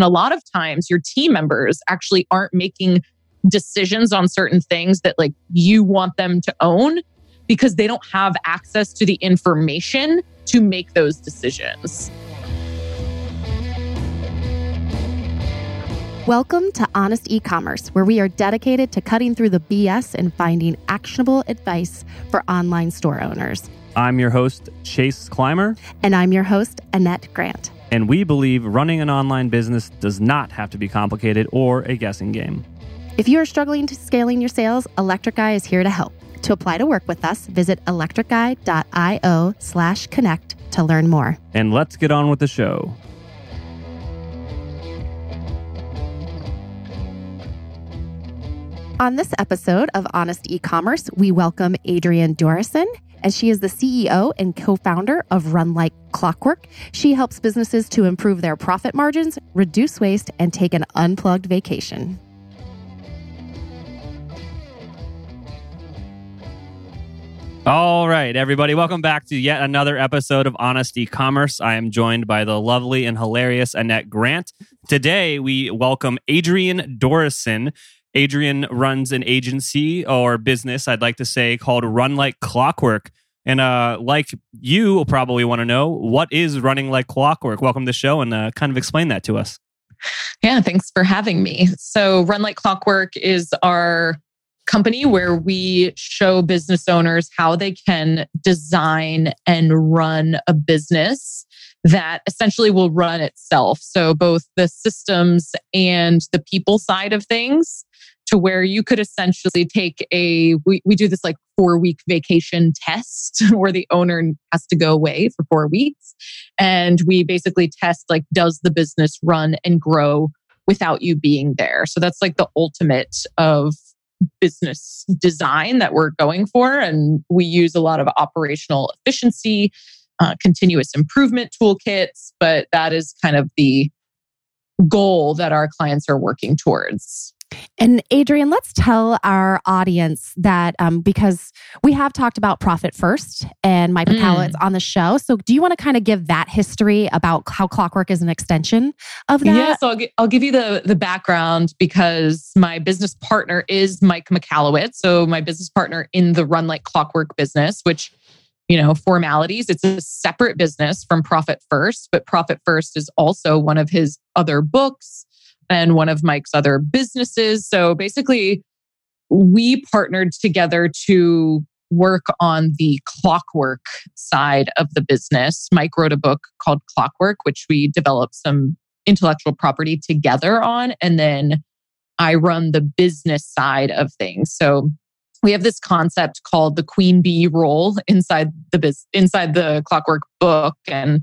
And a lot of times your team members actually aren't making decisions on certain things that like you want them to own because they don't have access to the information to make those decisions. Welcome to Honest E-commerce, where we are dedicated to cutting through the BS and finding actionable advice for online store owners. I'm your host, Chase Clymer. And I'm your host, Annette Grant. And we believe running an online business does not have to be complicated or a guessing game. If you are struggling to scaling your sales, Electric Eye is here to help. To apply to work with us, visit electriceye.io slash connect to learn more. And let's get on with the show. On this episode of Honest E-commerce, we welcome Adrienne Dorison, and she is the CEO and co-founder of Run Like Clockwork. She helps businesses to improve their profit margins, reduce waste, and take an unplugged vacation. All right, everybody, welcome back to yet another episode of Honest E-commerce. I am joined by the lovely and hilarious Annette Grant. Today, we welcome Adrienne Dorison. Adrienne runs an agency or business, I'd like to say, called Run Like Clockwork. And uh, like you will probably want to know, what is running like clockwork? Welcome to the show and uh, kind of explain that to us. Yeah, thanks for having me. So, Run Like Clockwork is our company where we show business owners how they can design and run a business that essentially will run itself. So, both the systems and the people side of things to where you could essentially take a we, we do this like four week vacation test where the owner has to go away for four weeks. And we basically test like does the business run and grow without you being there? So that's like the ultimate of business design that we're going for. And we use a lot of operational efficiency uh, continuous improvement toolkits but that is kind of the goal that our clients are working towards and Adrienne, let's tell our audience that um, because we have talked about Profit First and Mike Michalowicz mm. on the show. So, do you want to kind of give that history about how Clockwork is an extension of that? Yes, I'll, I'll give you the, the background because my business partner is Mike Michalowicz. So, my business partner in the Run Like Clockwork business, which you know, formalities. It's a separate business from Profit First, but Profit First is also one of his other books and one of Mike's other businesses. So basically, we partnered together to work on the clockwork side of the business. Mike wrote a book called Clockwork, which we developed some intellectual property together on. And then I run the business side of things. So we have this concept called the queen bee role inside the biz, inside the clockwork book and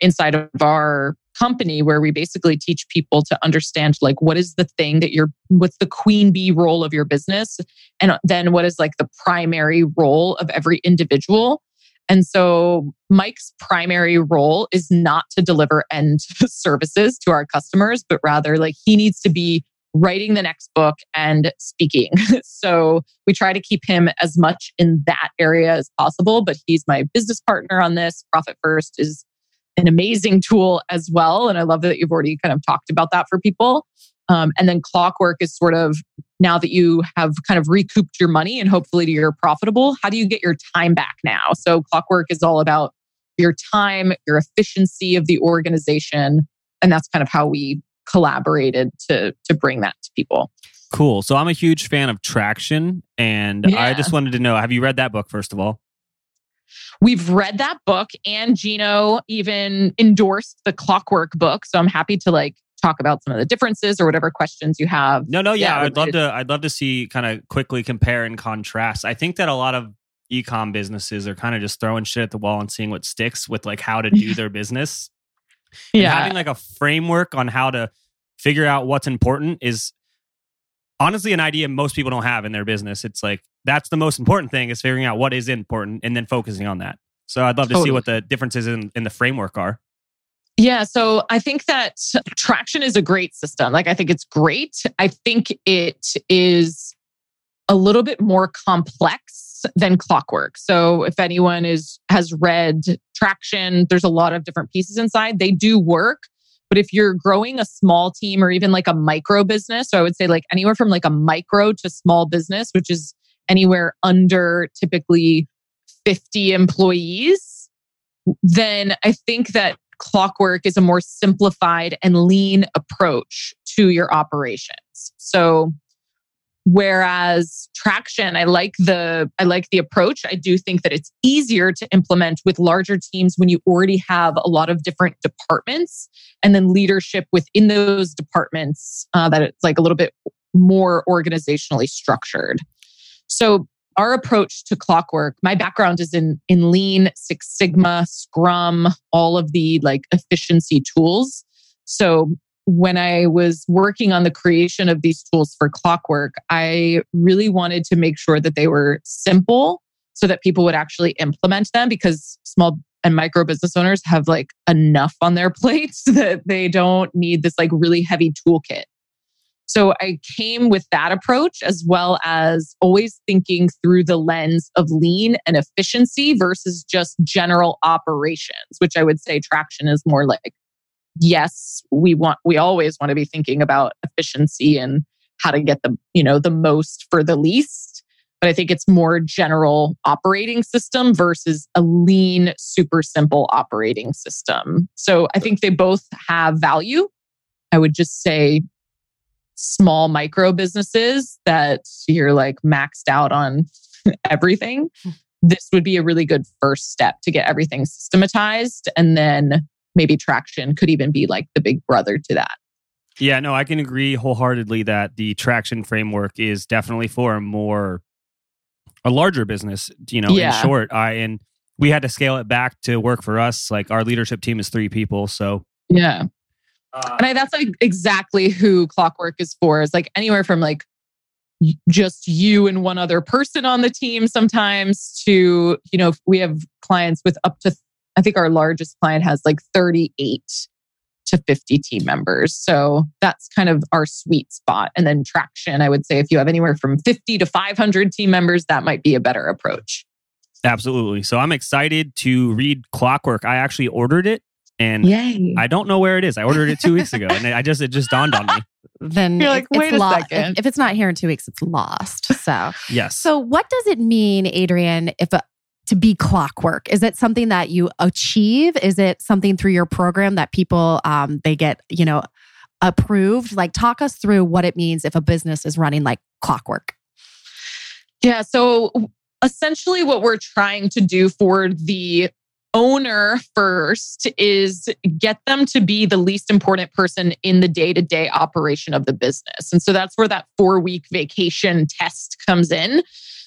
inside of our company where we basically teach people to understand like what is the thing that you're what's the queen bee role of your business and then what is like the primary role of every individual and so Mike's primary role is not to deliver end services to our customers, but rather like he needs to be writing the next book and speaking. so we try to keep him as much in that area as possible, but he's my business partner on this. Profit First is an amazing tool as well. And I love that you've already kind of talked about that for people. Um, and then clockwork is sort of now that you have kind of recouped your money and hopefully you're profitable, how do you get your time back now? So clockwork is all about your time, your efficiency of the organization. And that's kind of how we collaborated to to bring that to people. Cool. So I'm a huge fan of Traction and yeah. I just wanted to know have you read that book first of all? We've read that book and Gino even endorsed the clockwork book. So I'm happy to like talk about some of the differences or whatever questions you have. No, no, yeah, yeah I'd love to I'd love to see kind of quickly compare and contrast. I think that a lot of ecom businesses are kind of just throwing shit at the wall and seeing what sticks with like how to do their business. And yeah. having like a framework on how to figure out what's important is honestly an idea most people don't have in their business. It's like that's the most important thing is figuring out what is important and then focusing on that. So I'd love to see what the differences in, in the framework are. Yeah, so I think that traction is a great system. Like I think it's great. I think it is a little bit more complex than clockwork. So if anyone is has read traction, there's a lot of different pieces inside. They do work, But if you're growing a small team or even like a micro business, so I would say like anywhere from like a micro to small business, which is anywhere under typically 50 employees, then I think that clockwork is a more simplified and lean approach to your operations. So whereas traction i like the i like the approach. I do think that it's easier to implement with larger teams when you already have a lot of different departments and then leadership within those departments uh, that it's like a little bit more organizationally structured. So our approach to clockwork my background is in in lean six sigma scrum all of the like efficiency tools. So when I was working on the creation of these tools for clockwork, I really wanted to make sure that they were simple so that people would actually implement them because small and micro business owners have like enough on their plates that they don't need this like really heavy toolkit. So I came with that approach as well as always thinking through the lens of lean and efficiency versus just general operations, which I would say traction is more like yes, we want, we always want to be thinking about efficiency and how to get the, you know, the most for the least. But I think it's more general operating system versus a lean, super simple operating system. So I think they both have value. I would just say small micro businesses that you're like maxed out on everything. Hmm. This would be a really good first step to get everything systematized. And then maybe traction could even be like the big brother to that. Yeah, no, I can agree wholeheartedly that the traction framework is definitely for a more a larger business, you know, yeah. in short. I and we had to scale it back to work for us. Like our leadership team is three people, so yeah. Uh, and I, that's like exactly who Clockwork is for. Is like anywhere from like just you and one other person on the team sometimes to you know we have clients with up to I think our largest client has like 38 to 50 team members. So that's kind of our sweet spot. And then traction, I would say if you have anywhere from 50 to 500 team members, that might be a better approach. Absolutely. So I'm excited to read Clockwork. I actually ordered it and Yay. I don't know where it is. I ordered it two weeks ago and I just, it just dawned on me. Then you're like, wait a lo- second. If, if, it's not here in two weeks, it's lost. So, yes. So, what does it mean, Adrienne, if a, to be clockwork? Is it something that you achieve? Is it something through your program that people um, they get you know approved? Like, talk us through what it means if a business is running like clockwork. Yeah. So essentially, what we're trying to do for the owner first is get them to be the least important person in the day to day operation of the business. And so that's where that four week vacation test comes in.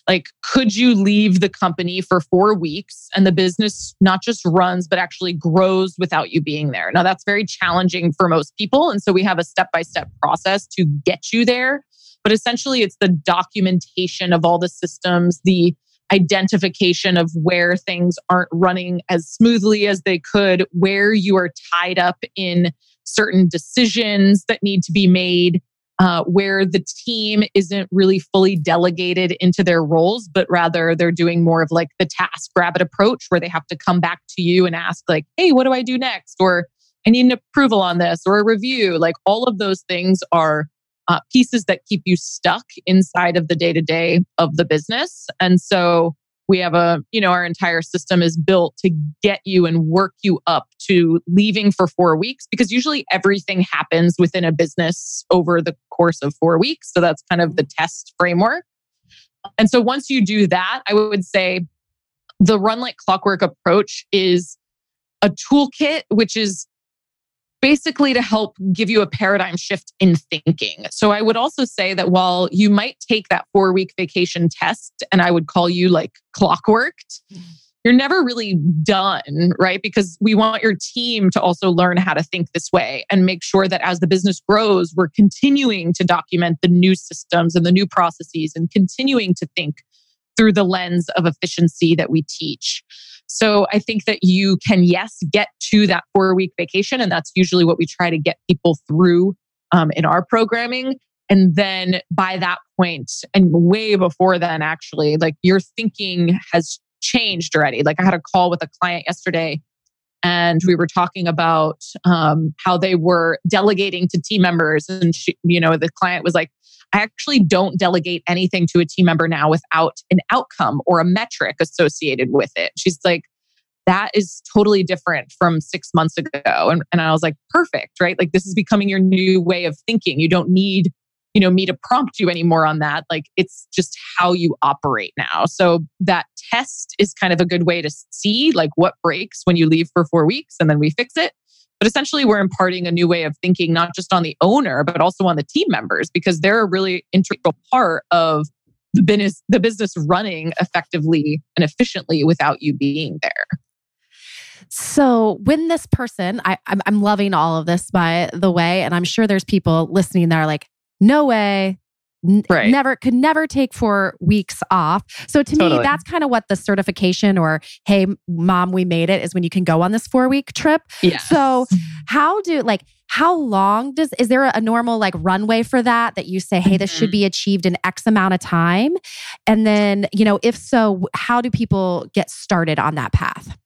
Like, could you leave the company for four weeks and the business not just runs, but actually grows without you being there? Now, that's very challenging for most people. And so we have a step by step process to get you there. But essentially, it's the documentation of all the systems, the identification of where things aren't running as smoothly as they could, where you are tied up in certain decisions that need to be made, uh, where the team isn't really fully delegated into their roles, but rather they're doing more of like the task rabbit approach where they have to come back to you and ask, like, hey, what do I do next? Or I need an approval on this or a review. Like all of those things are uh, pieces that keep you stuck inside of the day to day of the business. And so we have a you know our entire system is built to get you and work you up to leaving for 4 weeks because usually everything happens within a business over the course of 4 weeks. So that's kind of the mm-hmm. test framework. And so once you do that i would say the run like clockwork approach is a toolkit which is basically to help give you a paradigm shift in thinking. So I would also say that while you might take that four week vacation test, and I would call you like clockworked, mm. you're never really done, right? Because we want your team to also learn how to think this way and make sure that as the business grows, we're continuing to document the new systems and the new processes and continuing to think through the lens of efficiency that we teach. So I think that you can, yes, get to that four week vacation. And that's usually what we try to get people through um, in our programming. And then by that point, and way before then, actually, like your thinking has changed already. Like I had a call with a client yesterday and we were talking about um, how they were delegating to team members and she, you know the client was like i actually don't delegate anything to a team member now without an outcome or a metric associated with it. She's like that is totally different from six months ago. And, and i was like perfect right? Like this is becoming your new way of thinking. You don't need you know me to prompt you anymore on that. Like it's just how you operate now. So that test is kind of a good way to see like what breaks when you leave for 4 weeks and then we fix it. But essentially we're imparting a new way of thinking not just on the owner but also on the team members because they're a really integral part of the business the business running effectively and efficiently without you being there. So when this person, I, I'm, I'm loving all of this by the way, and I'm sure there's people listening that are like, no way. N- right. Never could never take four weeks off. So to totally. me, that's kind of what the certification or hey, mom, we made it is when you can go on this four week trip. Yeah. So how do like how long does is there a normal like runway for that that you say hey this should mm-hmm. be achieved in x amount of time and then you know if so how do people get started on that path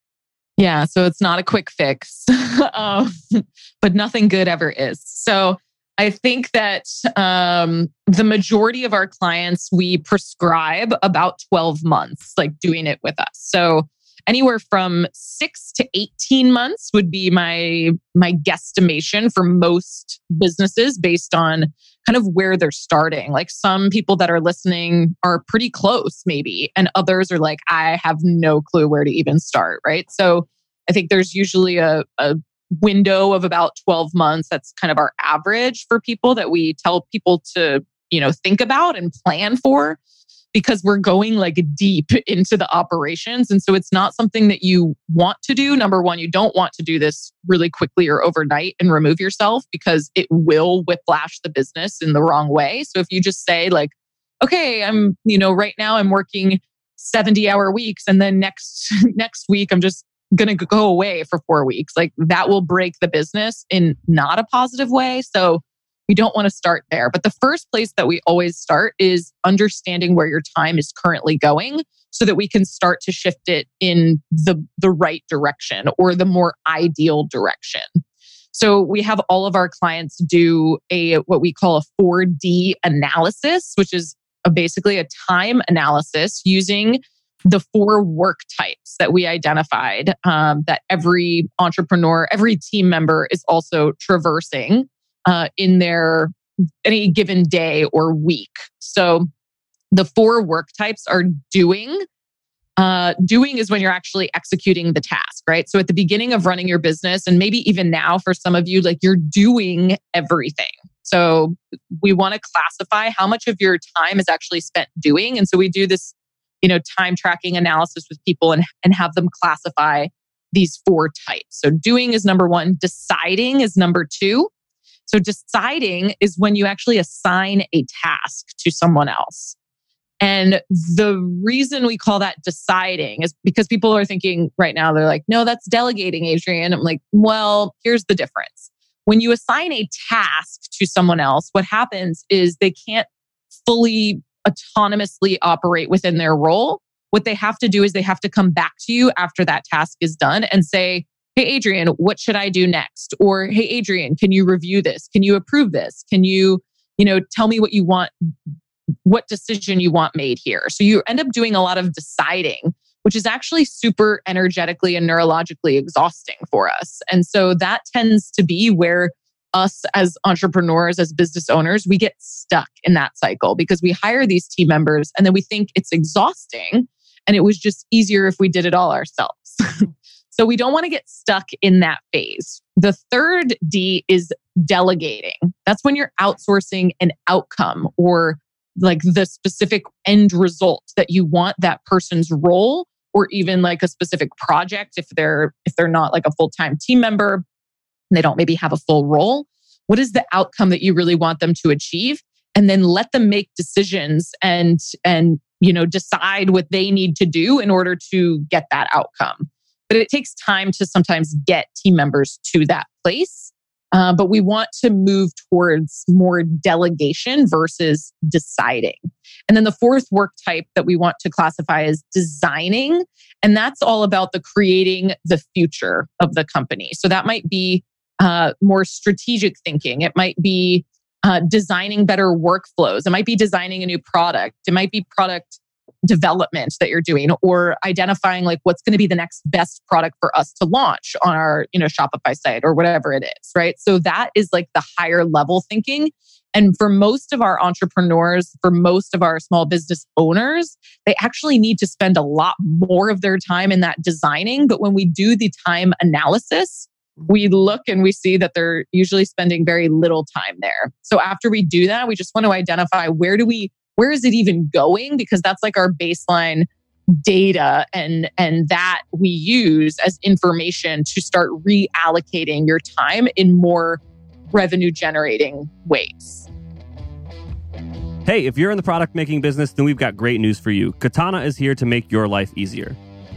yeah so it's not a quick fix um, but nothing good ever is so I think that um, the majority of our clients, we prescribe about 12 months, like doing it with us. So anywhere from six to 18 months would be my my guesstimation for most businesses based on kind of where they're starting like some people that are listening are pretty close maybe and others are like i have no clue where to even start right so i think there's usually a, a window of about 12 months. That's kind of our average for people that we tell people to, you know, think about and plan for because we're going like deep into the operations. And so it's not something that you want to do. Number one, you don't want to do this really quickly or overnight and remove yourself because it will whiplash the business in the wrong way. So if you just say, like, okay, I'm, you know, right now I'm working 70 hour weeks and then next next week I'm just going to go away for four weeks. Like that will break the business in not a positive way. So we don't want to start there. But the first place that we always start is understanding where your time is currently going so that we can start to shift it in the, the right direction or the more ideal direction. So we have all of our clients do a what we call a 4D analysis, which is a, basically a time analysis using the four work types that we identified um, that every entrepreneur, every team member is also traversing uh, in their any given day or week. So the four work types are doing. Uh, doing is when you're actually executing the task, right? So at the beginning of running your business, and maybe even now for some of you, like you're doing everything. So we want to classify how much of your time is actually spent doing. And so we do this you know, time tracking analysis with people and, and have them classify these four types. So doing is number one, deciding is number two. So deciding is when you actually assign a task to someone else. And the reason we call that deciding is because people are thinking right now, they're like, no, that's delegating, Adrienne. I'm like, well, here's the difference. When you assign a task to someone else, what happens is they can't fully autonomously operate within their role. What they have to do is they have to come back to you after that task is done and say, Hey, Adrienne, what should I do next? Or, Hey, Adrienne, can you review this? Can you approve this? Can you, you know, tell me what you want, what decision you want made here? So you end up doing a lot of deciding, which is actually super energetically and neurologically exhausting for us. And so that tends to be where us as entrepreneurs, as business owners, we get stuck in that cycle because we hire these team members and then we think it's exhausting and it was just easier if we did it all ourselves. so we don't want to get stuck in that phase. The third D is delegating. That's when you're outsourcing an outcome or like the specific end result that you want that person's role or even like a specific project if they're if they're not like a full-time team member they don't maybe have a full role. What is the outcome that you really want them to achieve? And then let them make decisions and, and, you know, decide what they need to do in order to get that outcome. But it takes time to sometimes get team members to that place. Uh, but we want to move towards more delegation versus deciding. And then the fourth work type that we want to classify is designing. And that's all about the creating the future of the company. So that might be uh, more strategic thinking. It might be uh, designing better workflows. It might be designing a new product. It might be product development that you're doing or identifying like what's going to be the next best product for us to launch on our you know shopify site or whatever it is right so that is like the higher level thinking and for most of our entrepreneurs for most of our small business owners they actually need to spend a lot more of their time in that designing but when we do the time analysis we look and we see that they're usually spending very little time there so after we do that we just want to identify where do we where is it even going? Because that's like our baseline data and and that we use as information to start reallocating your time in more revenue generating ways. Hey, if you're in the product making business, then we've got great news for you. Katana is here to make your life easier.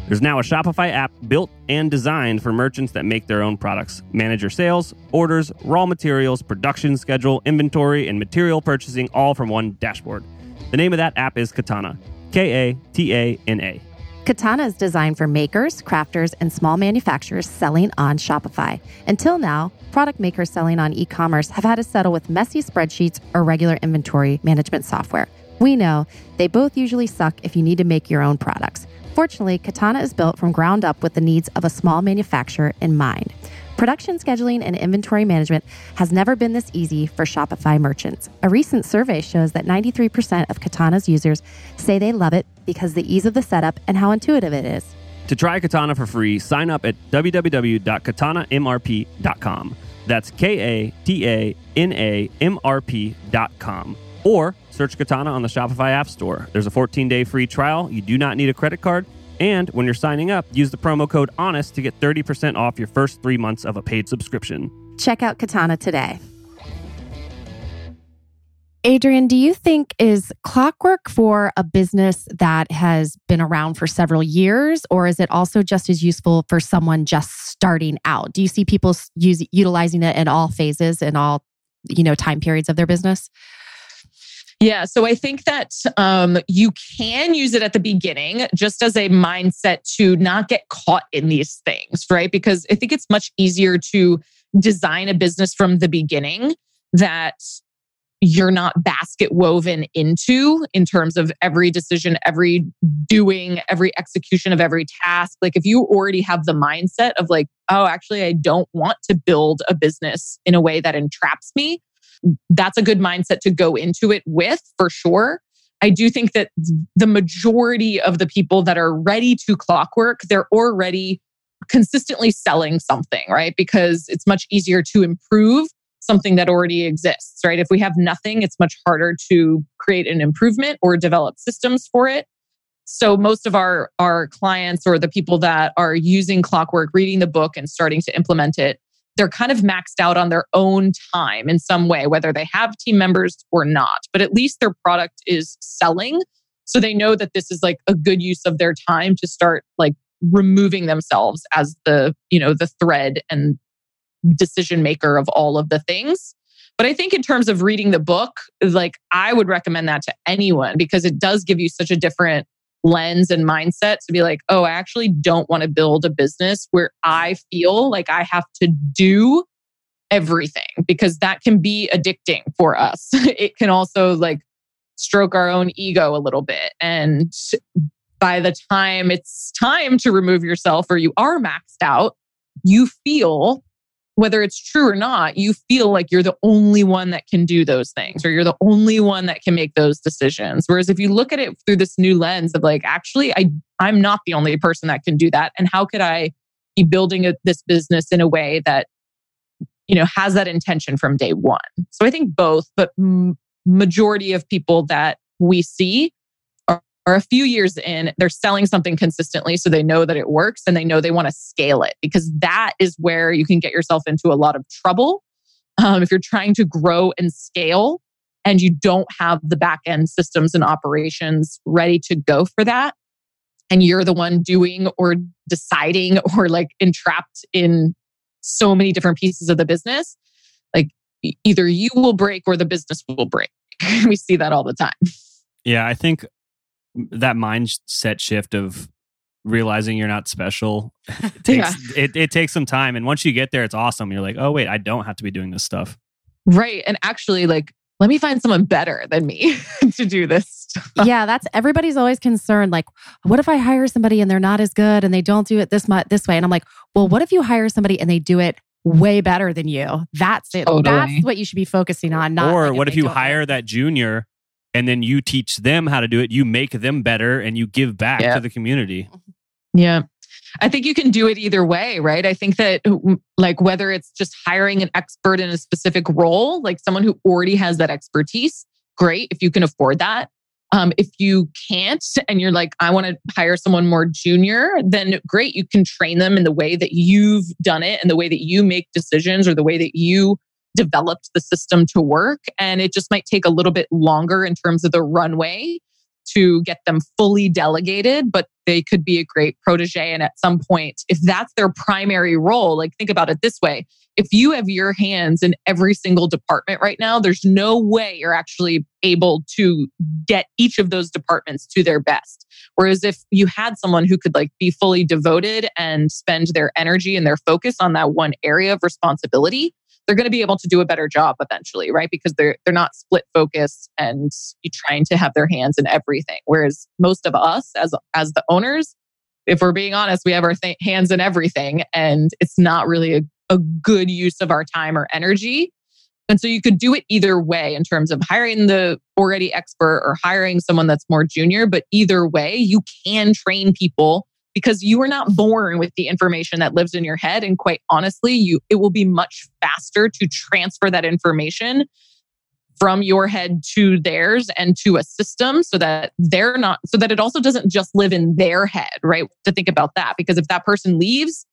There's now a Shopify app built and designed for merchants that make their own products. Manage your sales, orders, raw materials, production schedule, inventory, and material purchasing all from one dashboard. The name of that app is Katana. K A T A N A. Katana is designed for makers, crafters, and small manufacturers selling on Shopify. Until now, product makers selling on e commerce have had to settle with messy spreadsheets or regular inventory management software. We know they both usually suck if you need to make your own products. Fortunately, Katana is built from ground up with the needs of a small manufacturer in mind. Production scheduling and inventory management has never been this easy for Shopify merchants. A recent survey shows that 93% of Katana's users say they love it because the ease of the setup and how intuitive it is. To try Katana for free, sign up at www.katanamrp.com. That's K A T A N A M R P.com. Or search Katana on the Shopify App Store. There's a 14 day free trial. You do not need a credit card and when you're signing up, use the promo code HONEST to get 30% off your first three months of a paid subscription. Check out Katana today. Adrienne, do you think is clockwork for a business that has been around for several years, or is it also just as useful for someone just starting out? Do you see people use, utilizing it in all phases and all you know time periods of their business? Yeah. So I think that um, you can use it at the beginning just as a mindset to not get caught in these things, right? Because I think it's much easier to design a business from the beginning that you're not basket woven into in terms of every decision, every doing, every execution of every task. Like if you already have the mindset of like, oh, actually, I don't want to build a business in a way that entraps me that's a good mindset to go into it with for sure. I do think that the majority of the people that are ready to clockwork, they're already consistently selling something, right? Because it's much easier to improve something that already exists, right? If we have nothing, it's much harder to create an improvement or develop systems for it. So most of our our clients or the people that are using clockwork, reading the book and starting to implement it, they're kind of maxed out on their own time in some way, whether they have team members or not. But at least their product is selling. So they know that this is like a good use of their time to start like removing themselves as the, you know, the thread and decision maker of all of the things. But I think in terms of reading the book, like I would recommend that to anyone because it does give you such a different lens and mindset to be like, oh, I actually don't want to build a business where I feel like I have to do everything because that can be addicting for us. it can also like stroke our own ego a little bit. And by the time it's time to remove yourself or you are maxed out, you feel whether it's true or not, you feel like you're the only one that can do those things or you're the only one that can make those decisions. Whereas if you look at it through this new lens of like, actually, I, I'm not the only person that can do that. And how could I be building a, this business in a way that, you know, has that intention from day one? So I think both, but m- majority of people that we see are a few years in, they're selling something consistently so they know that it works and they know they want to scale it because that is where you can get yourself into a lot of trouble. Um, if you're trying to grow and scale and you don't have the back end systems and operations ready to go for that, and you're the one doing or deciding or like entrapped in so many different pieces of the business, like either you will break or the business will break. we see that all the time. Yeah, I think that mindset shift of realizing you're not special it takes yeah. it, it takes some time. And once you get there it's awesome. You're like oh wait i don't have to be doing this stuff. Right. And actually like let me find someone better than me to do this yeah that's everybody's always concerned like what if i hire somebody and they're not as good and they don't do it this much this way? And i'm like well what if you hire somebody and they do it way better than you? That's it. Totally. that's what you should be focusing on not or like what if, if you hire that junior and then you teach them how to do it you make them better and you give back to the community yeah I think you can do it either way, right? I think that, like, whether it's just hiring an expert in a specific role, like someone who already has that expertise, great if you can afford that. Um, if you can't and you're like, I want to hire someone more junior, then great, you can train them in the way that you've done it and the way that you make decisions or the way that you developed the system to work. And it just might take a little bit longer in terms of the runway to get them fully delegated, but they could be a great protege. And at some point, if that's their primary role, like think about it this way if you have your hands in every single department right now, there's no way you're actually able to get each of those departments to their best. Whereas if you had someone who could like be fully devoted and spend their energy and their focus on that one area of responsibility, they're going to be able to do a better job eventually, right? Because they're they're not split focused and trying to have their hands in everything. Whereas most of us as as the owners, if we're being honest, we have our th- hands in everything, and it's not really a, a good use of our time or energy. And so you could do it either way in terms of hiring the already expert or hiring someone that's more junior. But either way, you can train people because you are not born with the information that lives in your head. And quite honestly you it will be much faster to transfer that information from your head to theirs and to a system so that they're not so that it also doesn't just live in their head right? To think about that because if that person leaves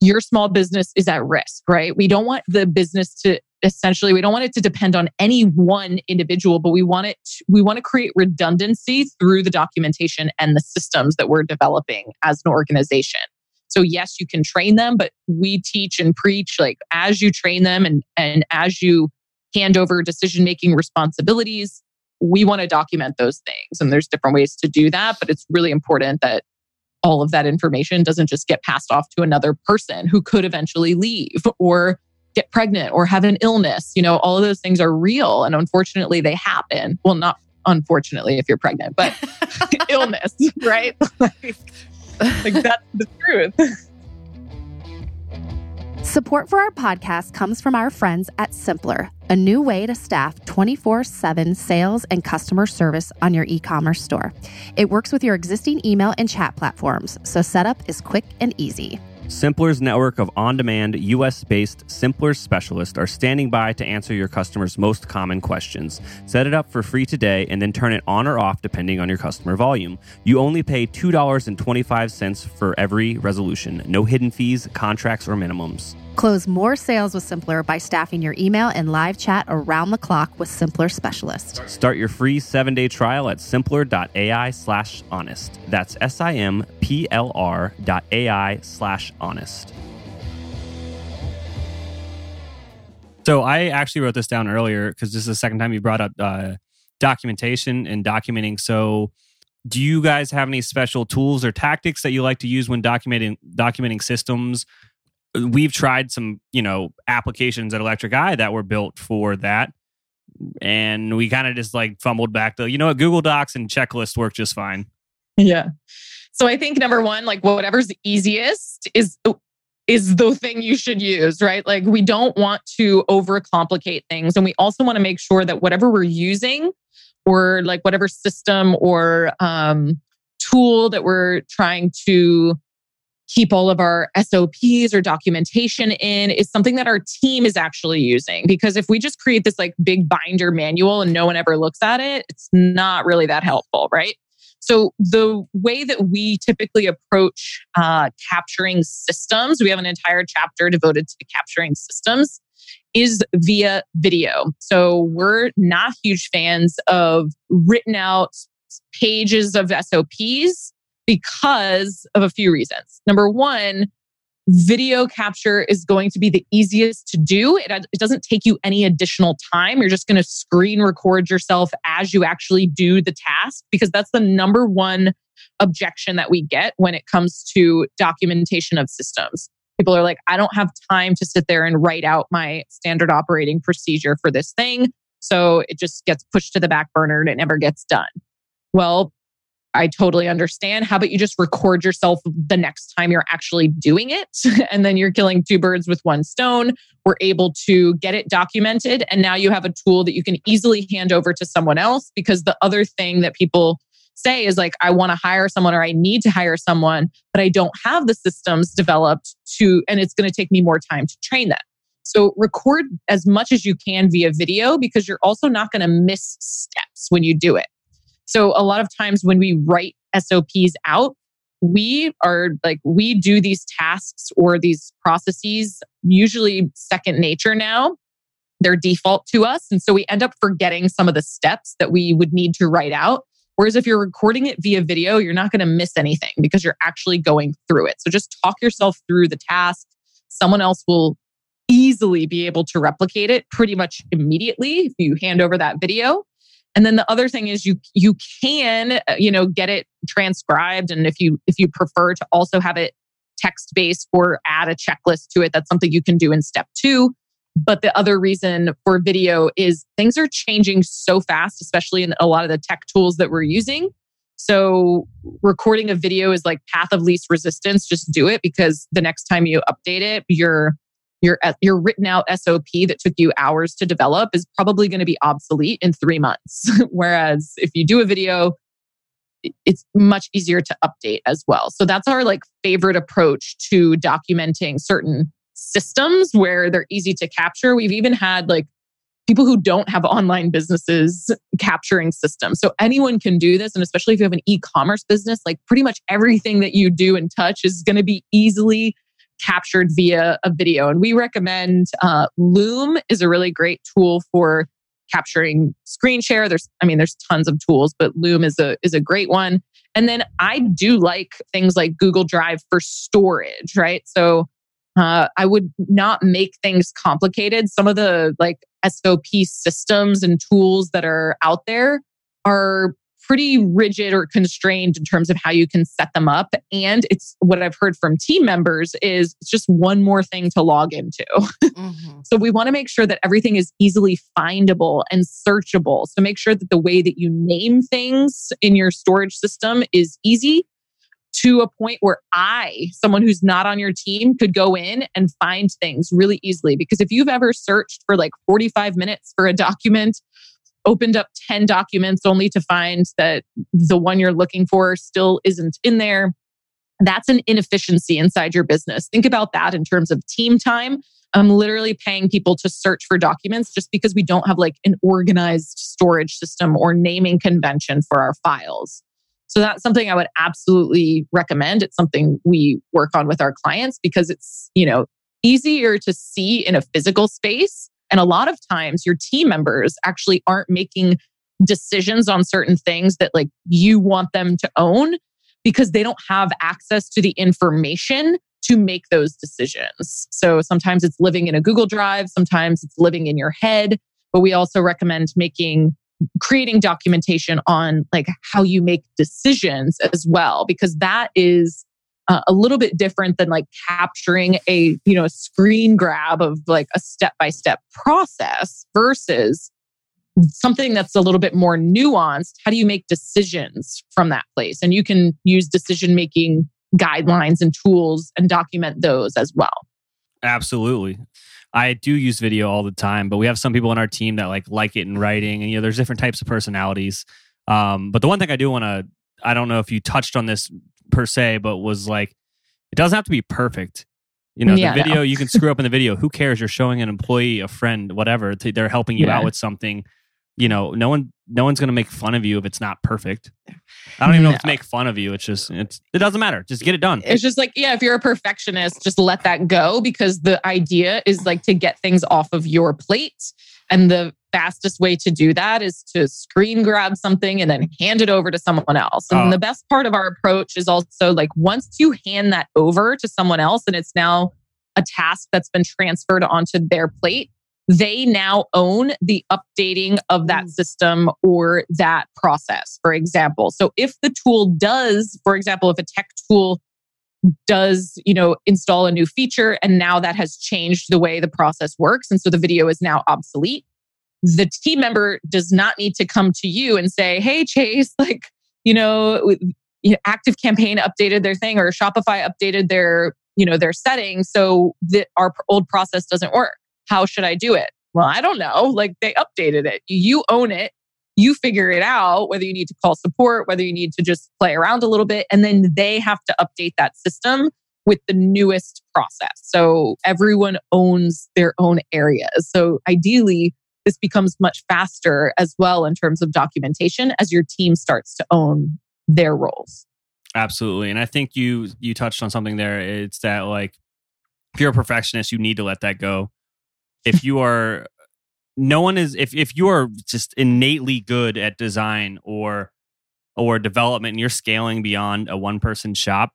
your small business is at risk right? We don't want the business to essentially we don't want it to depend on any one individual but we want it to, we want to create redundancy through the documentation and the systems that we're developing as an organization. So yes you can train them but we teach and preach like as you train them and and as you hand over decision making responsibilities we want to document those things and there's different ways to do that but it's really important that all of that information doesn't just get passed off to another person who could eventually leave or get pregnant or have an illness. You know, all of those things are real. And unfortunately, they happen. Well, not unfortunately if you're pregnant, but illness, right? like, like that's the truth. Support for our podcast comes from our friends at Simplr, a new way to staff 24 7 sales and customer service on your e commerce store. It works with your existing email and chat platforms, so setup is quick and easy. Simplr's network of on demand, US based Simplr specialists are standing by to answer your customers' most common questions. Set it up for free today and then turn it on or off depending on your customer volume. You only pay $2.25 for every resolution, no hidden fees, contracts, or minimums. Close more sales with Simplr by staffing your email and live chat around the clock with Simplr Specialist. Start your free seven day trial at simplr.ai slash honest. That's S I M P L R dot AI slash honest. So I actually wrote this down earlier because this is the second time you brought up uh, documentation and documenting. So do you guys have any special tools or tactics that you like to use when documenting documenting systems we've tried some, you know, applications at Electric Eye that were built for that. And we kind of just like fumbled back to, you know what, Google Docs and checklists work just fine. Yeah. So I think number one, like whatever's easiest is is the thing you should use, right? Like we don't want to overcomplicate things. And we also want to make sure that whatever we're using or like whatever system or um, tool that we're trying to keep all of our SOPs or documentation in is something that our team is actually using. Because if we just create this like big binder manual and no one ever looks at it, it's not really that helpful, right? So, the way that we typically approach uh, capturing systems, we have an entire chapter devoted to capturing systems, is via video. So, we're not huge fans of written out pages of SOPs because of a few reasons. Number one, video capture is going to be the easiest to do. It, it doesn't take you any additional time. You're just going to screen record yourself as you actually do the task because that's the number one objection that we get when it comes to documentation of systems. People are like, I don't have time to sit there and write out my standard operating procedure for this thing. So it just gets pushed to the back burner and it never gets done. Well, I totally understand. How about you just record yourself the next time you're actually doing it? and then you're killing two birds with one stone. We're able to get it documented. And now you have a tool that you can easily hand over to someone else because the other thing that people say is like, I want to hire someone or I need to hire someone, but I don't have the systems developed to, and it's going to take me more time to train them. So record as much as you can via video because you're also not going to miss steps when you do it. So a lot of times when we write SOPs out, we are like, we do these tasks or these processes usually second nature now. They're default to us. And so we end up forgetting some of the steps that we would need to write out. Whereas if you're recording it via video, you're not going to miss anything because you're actually going through it. So just talk yourself through the task. Someone else will easily be able to replicate it pretty much immediately if you hand over that video. And then the other thing is you you can uh, you know get it transcribed and if you if you prefer to also have it text based or add a checklist to it that's something you can do in step 2. But the other reason for video is things are changing so fast especially in a lot of the tech tools that we're using. So recording a video is like path of least resistance just do it because the next time you update it you're your uh, your written out SOP that took you hours to develop is probably going to be obsolete in 3 months. Whereas if you do a video it's much easier to update as well. So that's our like favorite approach to documenting certain systems where they're easy to capture. We've even had like people who don't have online businesses capturing systems. So anyone can do this and especially if you have an e-commerce business like pretty much everything that you do and touch is going to be easily captured via a video. And we recommend uh, Loom is a really great tool for capturing screen share. There's, I mean, there's tons of tools, but Loom is a is a great one. And then I do like things like Google Drive for storage, right? So uh, I would not make things complicated. Some of the like SOP systems and tools that are out there are pretty rigid or constrained in terms of how you can set them up. And it's what I've heard from team members is it's just one more thing to log into. Mm-hmm. so we want to make sure that everything is easily findable and searchable. So make sure that the way that you name things in your storage system is easy to a point where I, someone who's not on your team, could go in and find things really easily. Because if you've ever searched for like 45 minutes for a document opened up 10 documents only to find that the one you're looking for still isn't in there. That's an inefficiency inside your business. Think about that in terms of team time. I'm literally paying people to search for documents just because we don't have like an organized storage system or naming convention for our files. So that's something I would absolutely recommend. It's something we work on with our clients because it's, you know, easier to see in a physical space and a lot of times your team members actually aren't making decisions on certain things that like you want them to own because they don't have access to the information to make those decisions. So sometimes it's living in a Google Drive, sometimes it's living in your head, but we also recommend making creating documentation on like how you make decisions as well because that is uh, a little bit different than like capturing a you know a screen grab of like a step by step process versus something that's a little bit more nuanced. How do you make decisions from that place? And you can use decision making guidelines and tools and document those as well. Absolutely. I do use video all the time, but we have some people on our team that like like it in writing, and you know, there's different types of personalities. Um, but the one thing I do want to, I don't know if you touched on this per se, but was like, it doesn't have to be perfect. You know, yeah, the video, no. you can screw up in the video. Who cares? You're showing an employee, a friend, whatever. They're helping you yeah. out with something. You know, no one, no one's going to make fun of you if it's not perfect. I don't even know if to make fun of you. It's just, it's, it doesn't matter. Just get it done. It's just like, yeah, if you're a perfectionist, just let that go because the idea is like to get things off of your plate. And the fastest way to do that is to screen grab something and then hand it over to someone else. And Oh. the best part of our approach is also like once you hand that over to someone else and it's now a task that's been transferred onto their plate, they now own the updating of that Mm. system or that process, for example. So if the tool does, for example, if a tech tool does, you know, install a new feature and now that has changed the way the process works. And so the video is now obsolete. The team member does not need to come to you and say, Hey, Chase, like, you know, ActiveCampaign updated their thing or Shopify updated their, you know, their settings. So that our old process doesn't work. How should I do it? Well, I don't know. Like they updated it. You own it. You figure it out, whether you need to call support, whether you need to just play around a little bit. And then they have to update that system with the newest process. So everyone owns their own areas. So ideally, this becomes much faster as well in terms of documentation as your team starts to own their roles. Absolutely. And I think you you touched on something there. It's that like if you're a perfectionist, you need to let that go. If you are no one is if if you are just innately good at design or or development and you're scaling beyond a one person shop,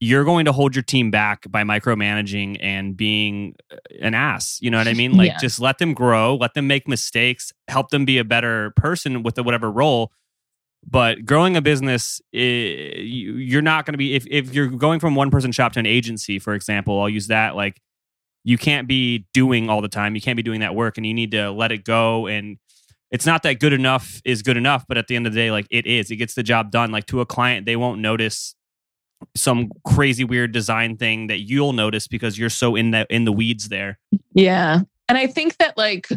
you're going to hold your team back by micromanaging and being uh, an ass. You know what I mean? Like Yeah. just let them grow, let them make mistakes, help them be a better person with the whatever role. But growing a business, you- you're not going to be if if you're going from one person shop to an agency, for example. I'll use that like you can't be doing all the time. You can't be doing that work, and you need to let it go. And it's not that good enough is good enough, but at the end of the day, like it is, it gets the job done. Like to a client, they won't notice some crazy weird design thing that you'll notice because you're so in that in the weeds there. Yeah. And I think that like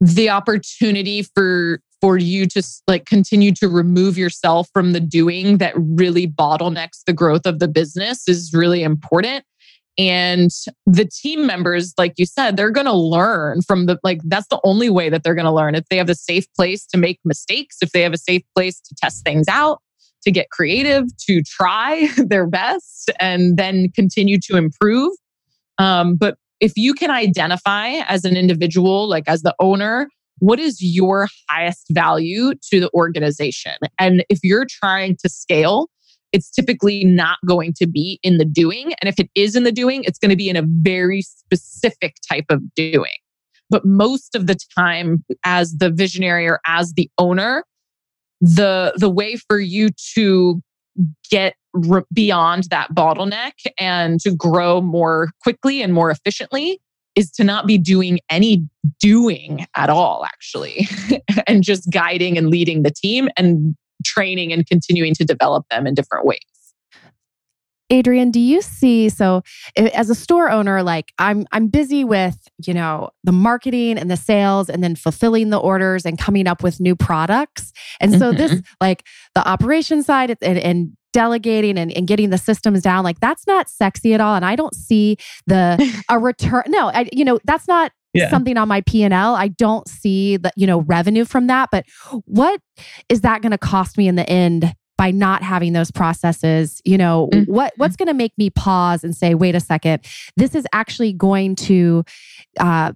the opportunity for for you to like continue to remove yourself from the doing that really bottlenecks the growth of the business is really important. And the team members, like you said, they're going to learn from the, like, that's the only way that they're going to learn. If they have a safe place to make mistakes, if they have a safe place to test things out, to get creative, to try their best, and then continue to improve. Um, but if you can identify as an individual, like as the owner, what is your highest value to the organization? And if you're trying to scale, it's typically not going to be in the doing. And if it is in the doing, it's going to be in a very specific type of doing. But most of the time, as the visionary or as the owner, the the way for you to get r- beyond that bottleneck and to grow more quickly and more efficiently is to not be doing any doing at all actually and just guiding and leading the team and training and continuing to develop them in different ways Adrienne, do you see so as a store owner like I'm I'm busy with, you know, the marketing and the sales and then fulfilling the orders and coming up with new products. And so this mm-hmm. like the operation side and, and delegating and, and getting the systems down like that's not sexy at all and I don't see the a return no, I you know, that's not Yeah. something on my P&L. I don't see the, you know, revenue from that, but what is that going to cost me in the end by not having those processes? You know, Mhm. what what's going to make me pause and say, "Wait a second. This is actually going to uh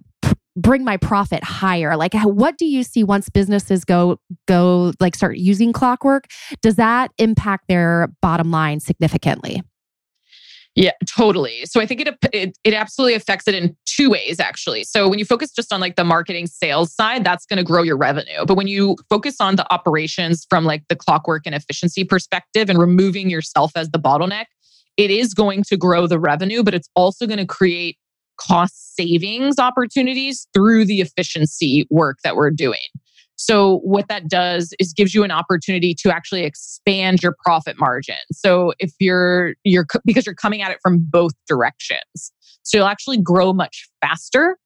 bring my profit higher like what do you see once businesses go go like start using clockwork does that impact their bottom line significantly Yeah, totally. So I think it, it it absolutely affects it in two ways actually. So when you focus just on like the marketing sales side, that's going to grow your revenue. But when you focus on the operations from like the clockwork and efficiency perspective and removing yourself as the bottleneck, it is going to grow the revenue, but it's also going to create cost savings opportunities through the efficiency work that we're doing. So what that does is gives you an opportunity to actually expand your profit margin. So if you're you're because you're coming at it from both directions. So you'll actually grow much faster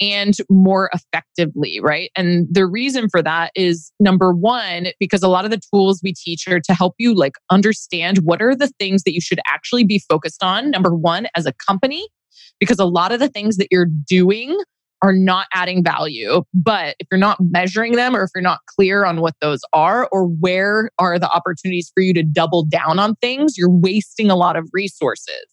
and more effectively, right? And the reason for that is number 1 because a lot of the tools we teach are to help you like understand what are the things that you should actually be focused on number 1 as a company because a lot of the things that you're doing are not adding value. But if you're not measuring them or if you're not clear on what those are or where are the opportunities for you to double down on things, you're wasting a lot of resources.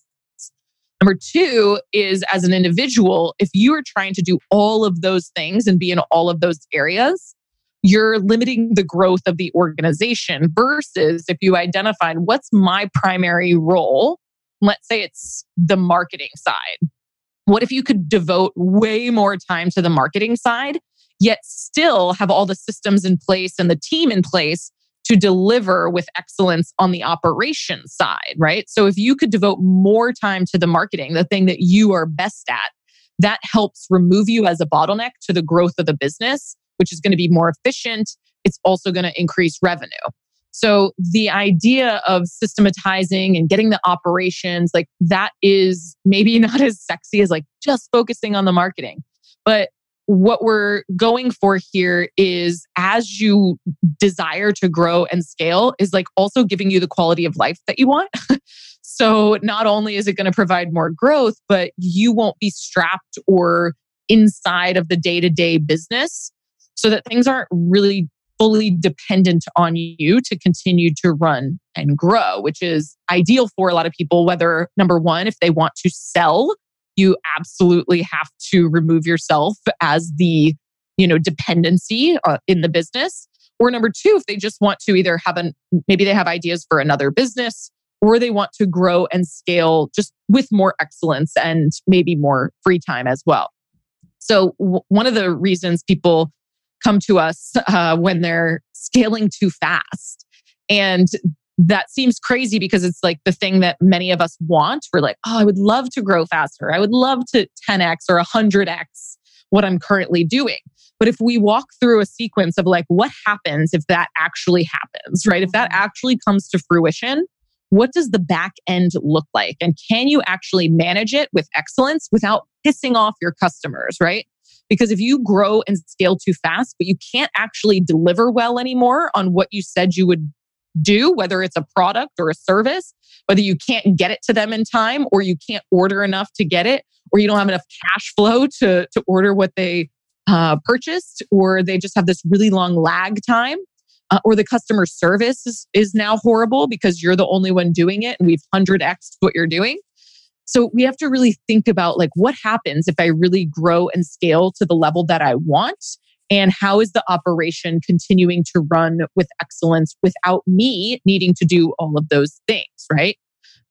Number two is as an individual, if you are trying to do all of those things and be in all of those areas, you're limiting the growth of the organization versus if you identified what's my primary role, let's say it's the marketing side. What if you could devote way more time to the marketing side, yet still have all the systems in place and the team in place to deliver with excellence on the operations side, right? So if you could devote more time to the marketing, the thing that you are best at, that helps remove you as a bottleneck to the growth of the business, which is going to be more efficient. It's also going to increase revenue. So the idea of systematizing and getting the operations, like that is maybe not as sexy as like just focusing on the marketing. But what we're going for here is as you desire to grow and scale is like also giving you the quality of life that you want. so not only is it going to provide more growth, but you won't be strapped or inside of the day-to-day business so that things aren't really fully dependent on you to continue to run and grow, which is ideal for a lot of people. Whether number 1 if they want to sell you absolutely have to remove yourself as the you know dependency uh, in the business. Or number two if they just want to either have an maybe they have ideas for another business or they want to grow and scale just with more excellence and maybe more free time as well. So w- one of the reasons people come to us uh, when they're scaling too fast and that seems crazy because it's like the thing that many of us want. We're like, oh, I would love to grow faster. I would love to 10x or 100x what I'm currently doing. But if we walk through a sequence of like, what happens if that actually happens, right? If that mm-hmm. actually comes to fruition, what does the back end look like? And can you actually manage it with excellence without pissing off your customers, right? Because if you grow and scale too fast, but you can't actually deliver well anymore on what you said you would do, whether it's a product or a service, whether you can't get it to them in time or you can't order enough to get it, or you don't have enough cash flow to, to order what they uh, purchased, or they just have this really long lag time. Uh, or the customer service is, is now horrible because you're the only one doing it and we've 100x what you're doing. So we have to really think about like what happens if I really grow and scale to the level that I want? And how is the operation continuing to run with excellence without me needing to do all of those things right?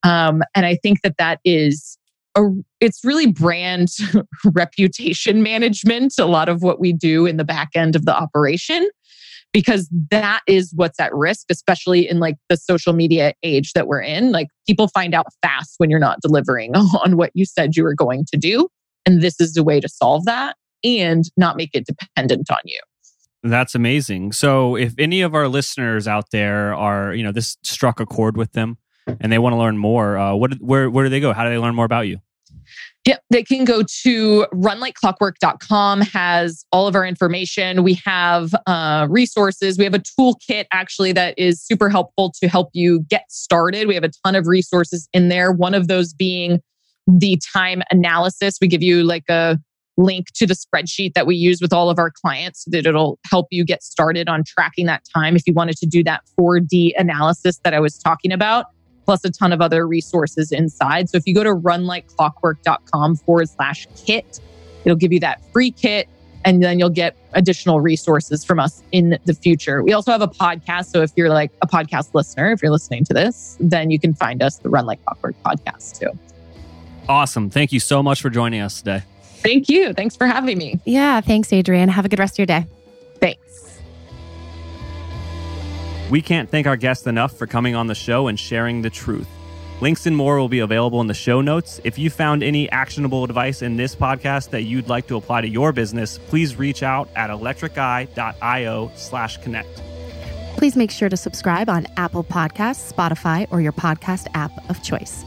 Um, and i think that that is a, it's really brand reputation management a lot of what we do in the back end of the operation because that is what's at risk especially in like the social media age that we're in like people find out fast when you're not delivering on what you said you were going to do and this is a way to solve that and not make it dependent on you. That's amazing. So if any of our listeners out there are, you know, this struck a chord with them and they want to learn more, uh, what where where do they go? How do they learn more about you? Yep, they can go to runlikeclockwork.com has all of our information. We have uh, resources. We have a toolkit actually that is super helpful to help you get started. We have a ton of resources in there. One of those being the time analysis. We give you like a link to the spreadsheet that we use with all of our clients so that it'll help you get started on tracking that time if you wanted to do that 4D analysis that I was talking about, plus a ton of other resources inside. So if you go to runlikeclockwork.com forward slash kit, it'll give you that free kit and then you'll get additional resources from us in the future. We also have a podcast. So if you're like a podcast listener, if you're listening to this, then you can find us the Run Like Clockwork podcast too. Awesome. Thank you so much for joining us today. Thank you. Thanks for having me. Yeah. Thanks, Adrienne. Have a good rest of your day. Thanks. We can't thank our guests enough for coming on the show and sharing the truth. Links and more will be available in the show notes. If you found any actionable advice in this podcast that you'd like to apply to your business, please reach out at electriceye.io slash connect. Please make sure to subscribe on Apple Podcasts, Spotify, or your podcast app of choice.